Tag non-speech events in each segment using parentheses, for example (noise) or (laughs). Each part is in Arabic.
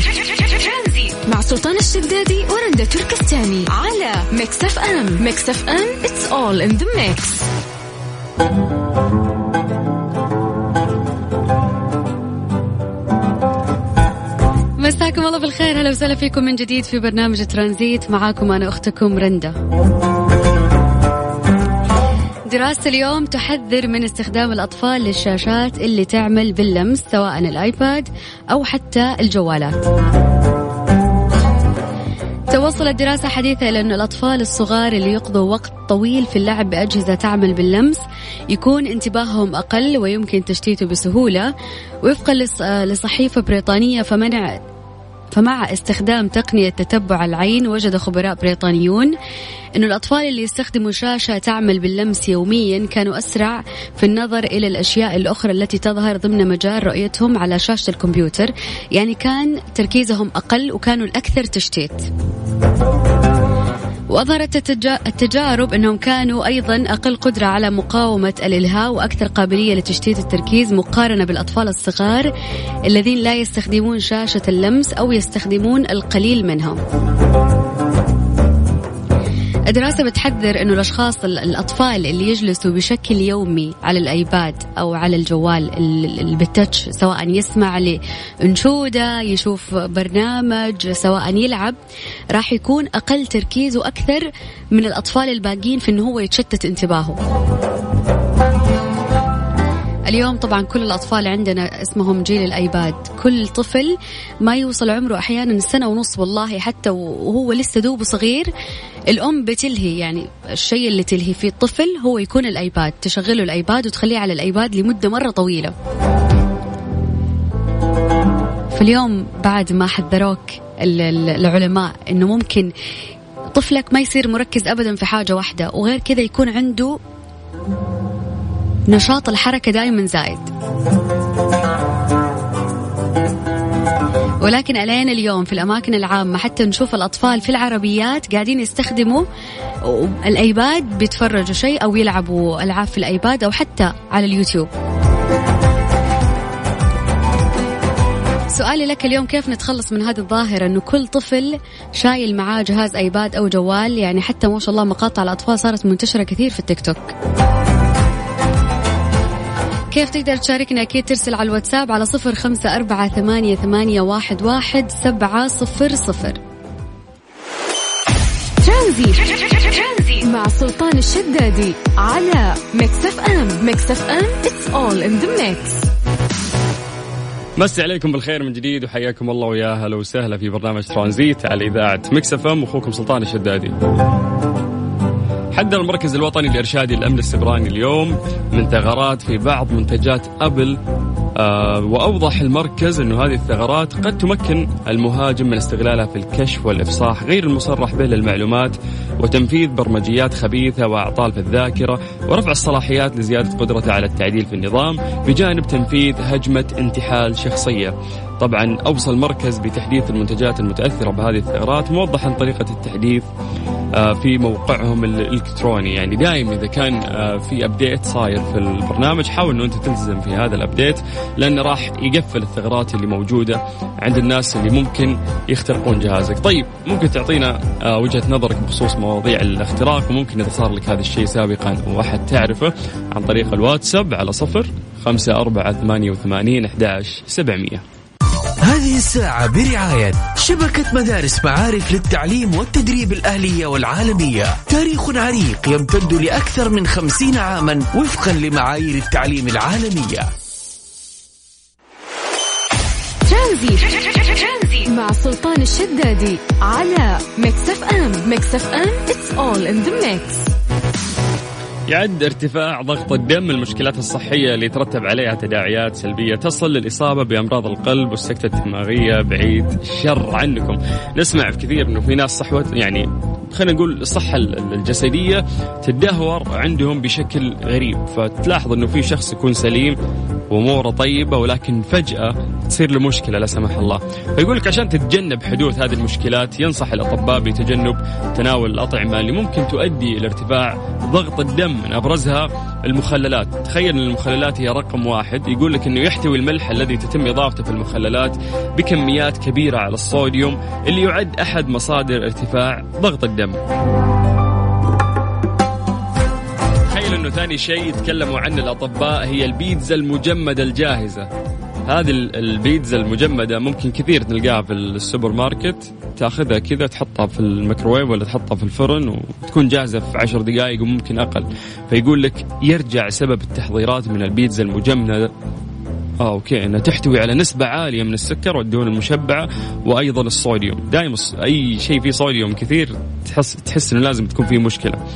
ترانزيت مع سلطان الشدادي ورندا تركستاني على Mix FM. Mix FM it's all in the mix. مساكم الله بالخير. هلا وسهلا فيكم من جديد في برنامج ترانزيت. معاكم أنا أختكم رندا. دراسة اليوم تحذر من استخدام الأطفال للشاشات اللي تعمل باللمس سواء ال iPad أو حتى الجوالات. توصلت دراسة حديثة إلى أن الأطفال الصغار اللي يقضوا وقت طويل في اللعب بأجهزة تعمل باللمس يكون انتباههم أقل ويمكن تشتيته بسهولة. وفقا لصحيفة بريطانية فمنع فمع استخدام تقنية تتبع العين وجد خبراء بريطانيون أن الأطفال اللي يستخدموا شاشة تعمل باللمس يوميا كانوا أسرع في النظر إلى الأشياء الأخرى التي تظهر ضمن مجال رؤيتهم على شاشة الكمبيوتر يعني كان تركيزهم أقل وكانوا الأكثر تشتيت. وأظهرت التجارب أنهم كانوا أيضا أقل قدرة على مقاومة الإلهاء وأكثر قابلية لتشتيت التركيز مقارنة بالأطفال الصغار الذين لا يستخدمون شاشة اللمس أو يستخدمون القليل منها الدراسة بتحذر أنه الأشخاص الأطفال اللي يجلسوا بشكل يومي على الأيباد أو على الجوال اللي بالتاتش سواء يسمع لأنشودة يشوف برنامج سواء يلعب راح يكون أقل تركيز وأكثر من الأطفال الباقيين في أنه هو يتشتت انتباهه. اليوم طبعا كل الأطفال عندنا اسمهم جيل الأيباد. كل طفل ما يوصل عمره أحيانا سنة ونص والله حتى وهو لسه دوب صغير الأم بتلهي. يعني الشيء اللي تلهي فيه الطفل هو يكون الأيباد. تشغله الأيباد وتخليه على الأيباد لمدة مرة طويلة. فاليوم بعد ما حذروك العلماء إنه ممكن طفلك ما يصير مركز ابدا في حاجة واحدة وغير كذا يكون عنده نشاط الحركة دائما زايد. ولكن ألين اليوم في الأماكن العامة حتى نشوف الأطفال في العربيات قاعدين يستخدموا الأيباد بيتفرجوا شيء أو يلعبوا ألعاب في الأيباد أو حتى على اليوتيوب. سؤالي لك اليوم كيف نتخلص من هذه الظاهرة أنه كل طفل شايل معاه جهاز أيباد أو جوال؟ يعني حتى ما شاء الله مقاطع الأطفال صارت منتشرة كثير في التيك توك. كيف تقدر تشاركنا؟ أكيد ترسل على الواتساب على صفر خمسة أربعة ثمانية, ثمانية واحد, واحد سبعة صفر صفر. ترانزيت. مع سلطان الشدادي على Mix FM Mix FM it's all in the mix. مسي عليكم بالخير من جديد وحياكم الله ويا هلا وسهلا في برنامج ترانزيت على إذاعة Mix FM أخوكم سلطان الشدادي. حذر المركز الوطني الارشادي للامن السبراني اليوم من ثغرات في بعض منتجات أبل آه وأوضح المركز إنه هذه الثغرات قد تمكن المهاجم من استغلالها في الكشف والإفصاح غير المصرح به للمعلومات وتنفيذ برمجيات خبيثة وأعطال في الذاكرة ورفع الصلاحيات لزيادة قدرته على التعديل في النظام بجانب تنفيذ هجمة انتحال شخصية. طبعا أوصى المركز بتحديث المنتجات المتأثرة بهذه الثغرات موضحا طريقة التحديث في موقعهم الإلكتروني يعني دائما إذا كان آه، في update صاير في البرنامج حاول إنه أنت تلتزم في هذا ال update لأنه راح يقفل الثغرات اللي موجودة عند الناس اللي ممكن يخترقون جهازك. طيب ممكن تعطينا آه، وجهة نظرك بخصوص مواضيع الاختراق وممكن إذا صار لك هذا الشيء سابقا واحد تعرفه عن طريق الواتساب على صفر خمسة أربعة ثمانية وثمانين أحداش سبعمية هذه الساعة برعاية شبكة مدارس معارف للتعليم والتدريب الأهلية والعالمية. تاريخ عريق يمتد لأكثر من خمسين عاما وفقا لمعايير التعليم العالمية. ترانزيت مع سلطان الشدادي على Mix FM. Mix FM it's all in the mix. يعد ارتفاع ضغط الدم المشكلات الصحية اللي يترتب عليها تداعيات سلبية تصل للإصابة بأمراض القلب والسكتة الدماغية. بعيد الشر عنكم. نسمع في كثير أنه في ناس صحوة يعني خلينا نقول الصحة الجسدية تدهور عندهم بشكل غريب. فتلاحظ أنه في شخص يكون سليم واموره طيبة ولكن فجأة تصير له مشكلة لا سمح الله. فيقول لك عشان تتجنب حدوث هذه المشكلات ينصح الأطباء بتجنب تناول الأطعمة اللي ممكن تؤدي إلى ارتفاع ضغط الدم من أبرزها المخللات. تخيل إن المخللات هي رقم واحد. يقول لك إنه يحتوي الملح الذي تتم إضافته في المخللات بكميات كبيرة على الصوديوم اللي يعد أحد مصادر ارتفاع ضغط الدم. إنه ثاني شيء يتكلموا عنه الأطباء هي البيتزا المجمدة الجاهزة. هذه البيتزا المجمدة ممكن كثير تلقاها في السوبر ماركت. تأخذها كذا تحطها في الميكروويف ولا تحطها في الفرن وتكون جاهزة في عشر دقائق وممكن أقل. فيقول لك يرجع سبب التحضيرات من البيتزا المجمدة آه okay. إنها تحتوي على نسبة عالية من السكر والدهون المشبعة وأيضا الصوديوم، دائما أي شيء فيه صوديوم كثير تحس تحس إنه لازم تكون فيه مشكلة.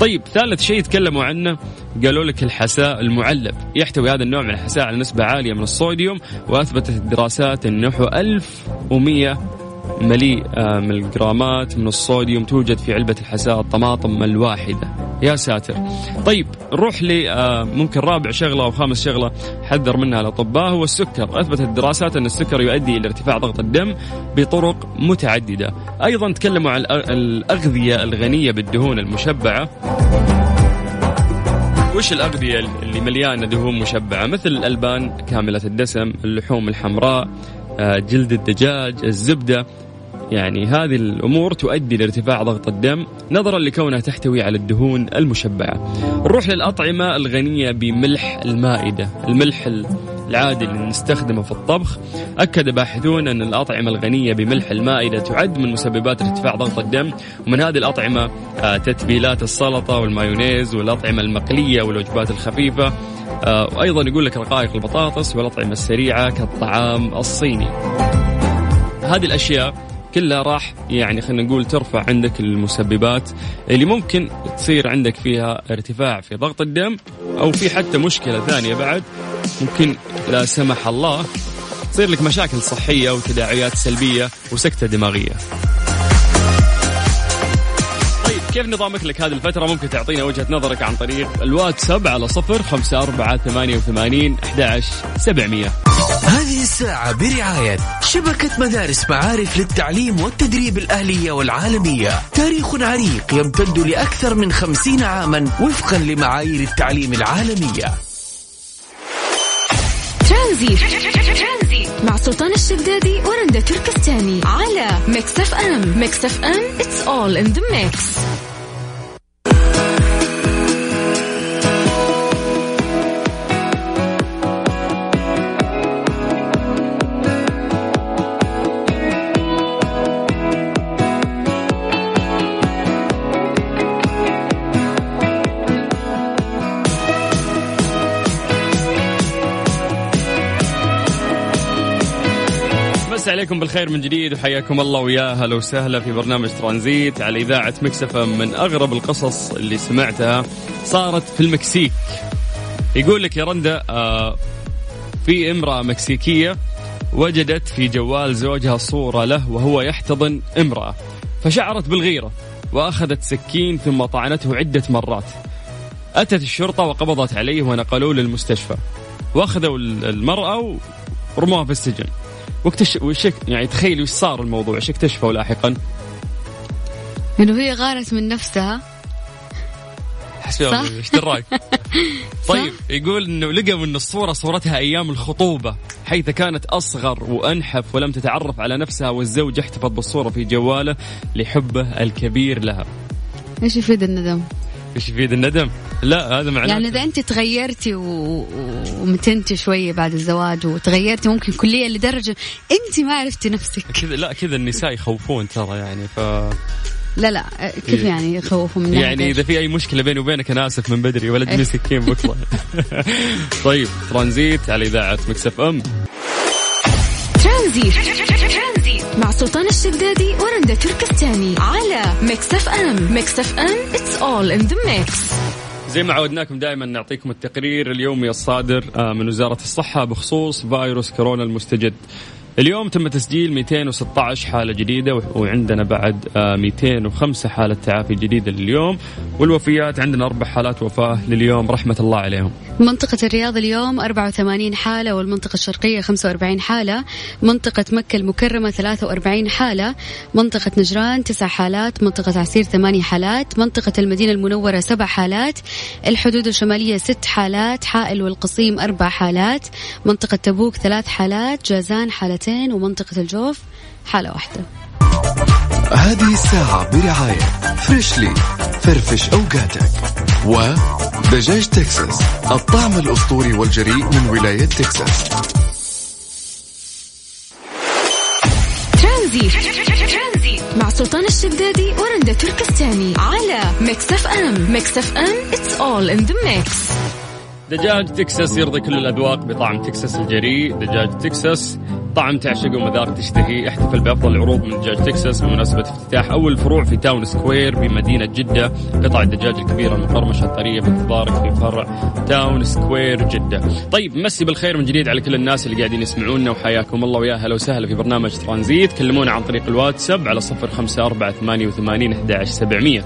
طيب ثالث شيء تكلموا عنه قالوا لك الحساء المعلب، يحتوي هذا النوع من الحساء على نسبة عالية من الصوديوم وأثبتت الدراسات إنه 1100 مليء آه، من الجرامات من الصوديوم توجد في علبة الحساء الطماطم الواحدة. يا ساتر. طيب نروح آه، ممكن رابع شغلة أو خامس شغلة حذر منها الأطباء. هو السكر. أثبتت الدراسات أن السكر يؤدي إلى ارتفاع ضغط الدم بطرق متعددة. أيضا تكلموا عن الأغذية الغنية بالدهون المشبعة. وش الأغذية اللي مليانة دهون مشبعة؟ مثل الألبان كاملة الدسم اللحوم الحمراء جلد الدجاج الزبدة. يعني هذه الأمور تؤدي لارتفاع ضغط الدم نظرا لكونها تحتوي على الدهون المشبعة. نروح للأطعمة الغنية بملح المائدة الملح العادي اللي نستخدمه في الطبخ. أكد باحثون أن الأطعمة الغنية بملح المائدة تعد من مسببات ارتفاع ضغط الدم. ومن هذه الأطعمة آه، تتبيلات السلطة والمايونيز والأطعمة المقلية والوجبات الخفيفة. آه، وأيضا يقول لك رقائق البطاطس والأطعمة السريعة كالطعام الصيني هذه الأشياء كلها راح يعني خلينا نقول ترفع عندك المسببات اللي ممكن تصير عندك فيها ارتفاع في ضغط الدم أو في حتى مشكلة ثانية بعد ممكن لا سمح الله تصير لك مشاكل صحية وتداعيات سلبية وسكتة دماغية. كيف نظامك لك هذه الفترة؟ ممكن تعطينا وجهة نظرك عن طريق الواتساب على صفر خمسة أربعة ثمانية وثمانين أحد سبعمية. هذه الساعة برعاية شبكة مدارس معارف للتعليم والتدريب الأهلية والعالمية. تاريخ عريق يمتد لأكثر من خمسين عاما وفقا لمعايير التعليم العالمية. ترانزيت مع سلطان الشدادي ورندا تركستاني على Mix FM. Mix FM it's all in the mix. عليكم بالخير من جديد وحياكم الله ويا هلا وسهلا في برنامج ترانزيت على إذاعة مكسفه من أغرب القصص اللي سمعتها صارت في المكسيك. يقول لك يا رندا آه في امرأة مكسيكية وجدت في جوال زوجها صورة له وهو يحتضن امرأة. فشعرت بالغيرة وأخذت سكين ثم طعنته عدة مرات. أتت الشرطة وقبضت عليه ونقلوه للمستشفى. وأخذوا المرأة ورموها في السجن. واكتشف وش يعني تخيل وش صار الموضوع إيش اكتشفوا لاحقا؟ انه هي غارت من نفسها صح؟ إيش دراك؟ (laughs) طيب يقول إنه لقوا إن الصورة صورتها أيام الخطوبة حيث كانت أصغر وأنحف ولم تتعرف على نفسها والزوج احتفظ بالصورة في جواله لحبه الكبير لها. إيش يفيد الندم؟ إيش يفيد الندم؟ لا هذا معناته. يعني إذا أنت تغيرتي و... ومتنتي شوية بعد الزواج وتغيرتي ممكن كليا لدرجة أنت ما عرفتي نفسك. كذا لا كذا النساء يخوفون ترى يعني ف لا لا كيف إيه. يعني يخوفوا من يعني إذا في أي مشكلة بيني وبينك أنا آسف من بدري ولا تجيني سكين بكرة. (laughs) طيب ترانزيت على إذاعة Mix FM. ترانزيت. مع سلطان الشدادي ورندا تركستاني على Mix FM. Mix FM it's all in the mix زي ما عودناكم دائما نعطيكم التقرير اليومي الصادر آه، من وزارة الصحة بخصوص فيروس كورونا المستجد. اليوم تم تسجيل 216 حالة جديدة وعندنا بعد 205 آه، حالة تعافي جديدة لليوم والوفيات عندنا أربع حالات وفاة لليوم رحمة الله عليهم. منطقة الرياض اليوم 84 حالة والمنطقة الشرقية 45 حالة منطقة مكة المكرمة 43 حالة منطقة نجران 9 حالات منطقة عسير 8 حالات منطقة المدينة المنورة 7 حالات الحدود الشمالية 6 حالات حائل والقصيم 4 حالات منطقة تبوك 3 حالات جازان حالتين ومنطقة الجوف حالة واحدة. هذه الساعة برعاية Freshly فرفش أوقاتك. ودجاج تكساس الطعم الأسطوري والجريء من ولاية تكساس. ترانزيت مع سلطان الشدادي ورندا تركستاني. على Mix FM Mix FM it's all in the mix. دجاج تكساس يرضي كل الأذواق بطعم تكساس الجريء دجاج تكساس طعم تعشقه ومذاق تشتهي. احتفل بأفضل العروض من دجاج تكساس بمناسبة افتتاح أول فروع في Town Square بمدينة جدة. قطع الدجاج الكبيرة المقرمشة الطرية بانتظارك في فرع Town Square جدة. طيب مسي بالخير من جديد على كل الناس اللي قاعدين يسمعونا وحياكم الله. ويا هلا وسهلا في برنامج ترانزيت. كلمونا عن طريق الواتساب على صفر خمسة أربعة ثمانية وثمانين أحد سبعمية.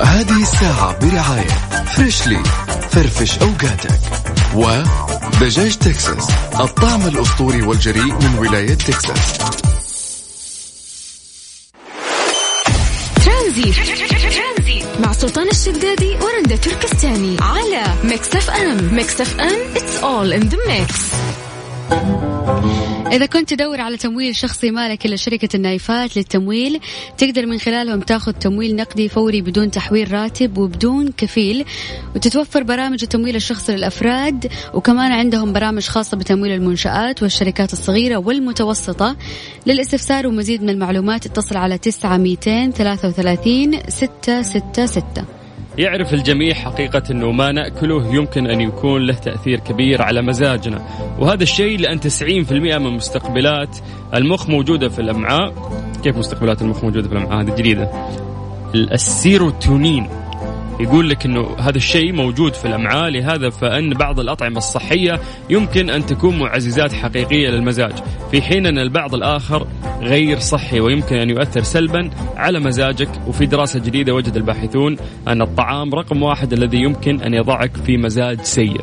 هذه الساعة برعاية فريشلي. فرفش أوقاتك. ودجاج تكساس الطعم الأسطوري والجريء من ولاية تكساس. ترانزيت مع سلطان الشدادي ورندا تركستاني على Mix FM. Mix FM it's all in the mix. إذا كنت تدور على تمويل شخصي مالك إلا شركة النايفات للتمويل تقدر من خلالهم تاخذ تمويل نقدي فوري بدون تحويل راتب وبدون كفيل وتتوفر برامج التمويل الشخصي للأفراد وكمان عندهم برامج خاصة بتمويل المنشآت والشركات الصغيرة والمتوسطة للاستفسار ومزيد من المعلومات اتصل على 9 233 666 يعرف الجميع حقيقة أنه ما نأكله يمكن أن يكون له تأثير كبير على مزاجنا. وهذا الشيء لأن 90% من مستقبلات المخ موجودة في الأمعاء. كيف مستقبلات المخ موجودة في الأمعاء؟ هذه جديدة. السيروتونين يقول لك إنه هذا الشيء موجود في الأمعاء لهذا فإن بعض الأطعمة الصحية يمكن أن تكون معززات حقيقية للمزاج. في حين أن البعض الآخر غير صحي ويمكن أن يؤثر سلبا على مزاجك. وفي دراسة جديدة وجد الباحثون أن الطعام رقم واحد الذي يمكن أن يضعك في مزاج سيء.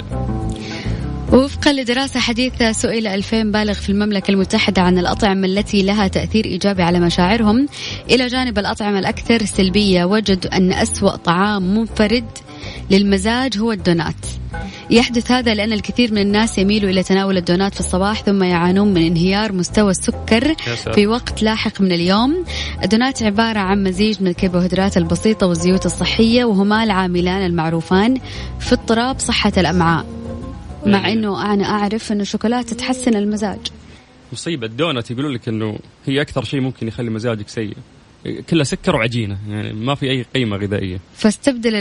وفقا لدراسة حديثة سئل 2000 بالغ في المملكة المتحدة عن الأطعمة التي لها تأثير إيجابي على مشاعرهم. إلى جانب الأطعمة الأكثر سلبية وجدوا أن أسوأ طعام منفرد للمزاج هو الدونات. يحدث هذا لأن الكثير من الناس يميلوا إلى تناول الدونات في الصباح ثم يعانون من انهيار مستوى السكر في وقت لاحق من اليوم. الدونات عبارة عن مزيج من الكربوهيدرات البسيطة والزيوت الصحية وهما العاملان المعروفان في اضطراب صحة الأمعاء. مع يعني إنه أنا أعرف إنه الشوكولاته تحسن المزاج. مصيبة. الدونات يقولون لك إنه هي أكثر شيء ممكن يخلي مزاجك سيء. كلها سكر وعجينة يعني ما في أي قيمة غذائية. فاستبدل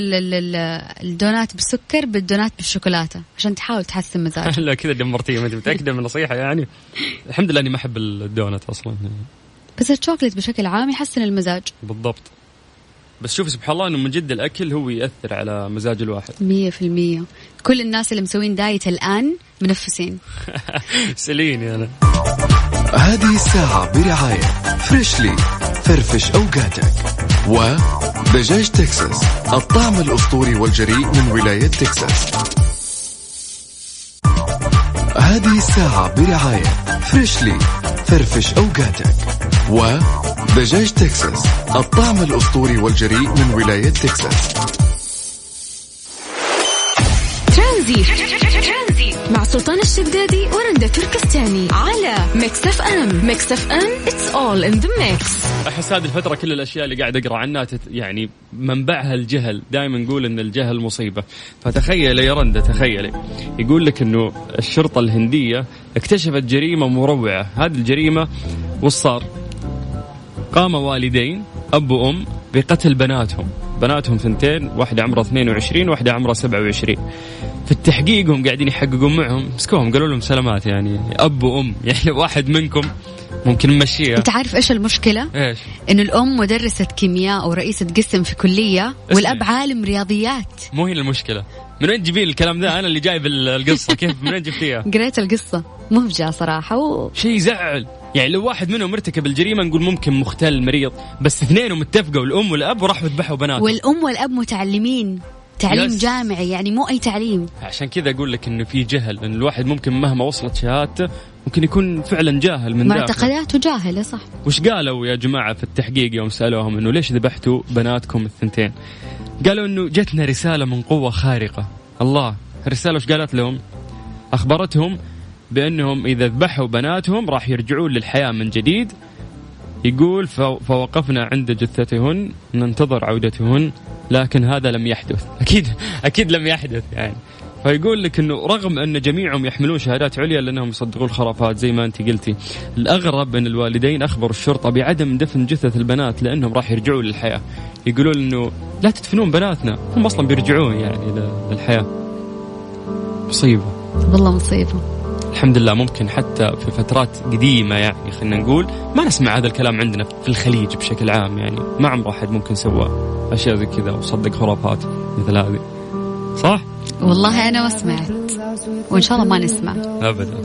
الدونات بالسكر بالدونات بالشوكولاتة عشان تحاول تحسن مزاجك. (laughs) لا كذا دمرتيه ما انت متأكدة من النصيحه يعني. الحمد لله إني ما أحب الدونات أصلا. بس الشوكليت بشكل عام يحسن المزاج. بالضبط. بس شوف سبحان الله إنه من جد الأكل هو يأثر على مزاج الواحد. 100% كل الناس اللي مسوين دايت الآن منفسين. (laughs) سليني أنا. هذه الساعة برعاية فريشلي فرفش أوقاتك. ودجاج تكساس الطعم الأسطوري والجريء من ولاية تكساس. هذه الساعة برعاية فريشلي فرفش أوقاتك. ودجاج تكساس الطعم الأسطوري والجريء من ولاية تكساس. ترانزيت مع سلطان الشدادي ورندا تركستاني على Mix FM. Mix FM it's all in the mix أحس هذه الفترة كل الأشياء اللي قاعد أقرأ عنها تت يعني منبعها الجهل. دائما نقول إن الجهل مصيبة. فتخيلي يا رندا تخيلي. يقول لك إنه الشرطة الهندية اكتشفت جريمة مروعة. هذه الجريمة وش صار؟ قام والدين أب وأم بقتل بناتهم. بناتهم ثنتين واحدة عمرها 22 واحدة عمرها 27 في التحقيق هم قاعدين يحققون معهم. مسكوهم قالوا لهم سلامات يعني. أب وأم (laughs) يعني واحد منكم ممكن نمشيها. أنت عارف إيش المشكلة؟ إيش؟ انه الأم مدرسة كيمياء أو رئيسة قسم في كلية والأب عالم رياضيات. مو هي المشكلة. من وين تجيبين الكلام ذا أنا اللي جايب القصة. كيف؟ من وين جبتيها؟ (laughs) قريت القصة. مهجة صراحة. و... شيء يزعل. يعني لو واحد منهم مرتكب الجريمة نقول ممكن مختل مريض بس اثنينهم اتفقوا الأم والأب وراحوا ذبحوا بناتهم. والأم والأب متعلمين تعليم يس. جامعي يعني مو أي تعليم. عشان كذا أقول لك إنه في جهل لأن الواحد ممكن مهما وصلت شهادته ممكن يكون فعلا جاهل من معتقداته جاهلة صح. وش قالوا يا جماعة في التحقيق يوم سألوهم إنه ليش ذبحتوا بناتكم الثنتين؟ قالوا إنه جتنا رسالة من قوة خارقة. الله الرسالة وش قالت لهم؟ أخبرتهم بأنهم إذا ذبحوا بناتهم راح يرجعون للحياة من جديد. يقول فوقفنا عند جثتهن ننتظر عودتهن لكن هذا لم يحدث. (laughs) أكيد أكيد لم يحدث يعني. فيقول لك إنه رغم أن جميعهم يحملون شهادات عليا لأنهم يصدقون الخرافات زي ما أنت قلتي الأغرب أن الوالدين أخبروا الشرطة بعدم دفن جثث البنات لأنهم راح يرجعوا للحياة. يقولون إنه لا تدفنون بناتنا هم أصلا بيرجعون يعني للحياه مصيبة. والله مصيبة. الحمد لله ممكن حتى في فترات قديمة يعني خلينا نقول ما نسمع هذا الكلام عندنا في الخليج بشكل عام يعني. ما عمر أحد ممكن سوى أشياء زي كذا وصدق خرافات مثل هذه. صح؟ والله أنا ما سمعت. وإن شاء الله ما نسمع. أبدا.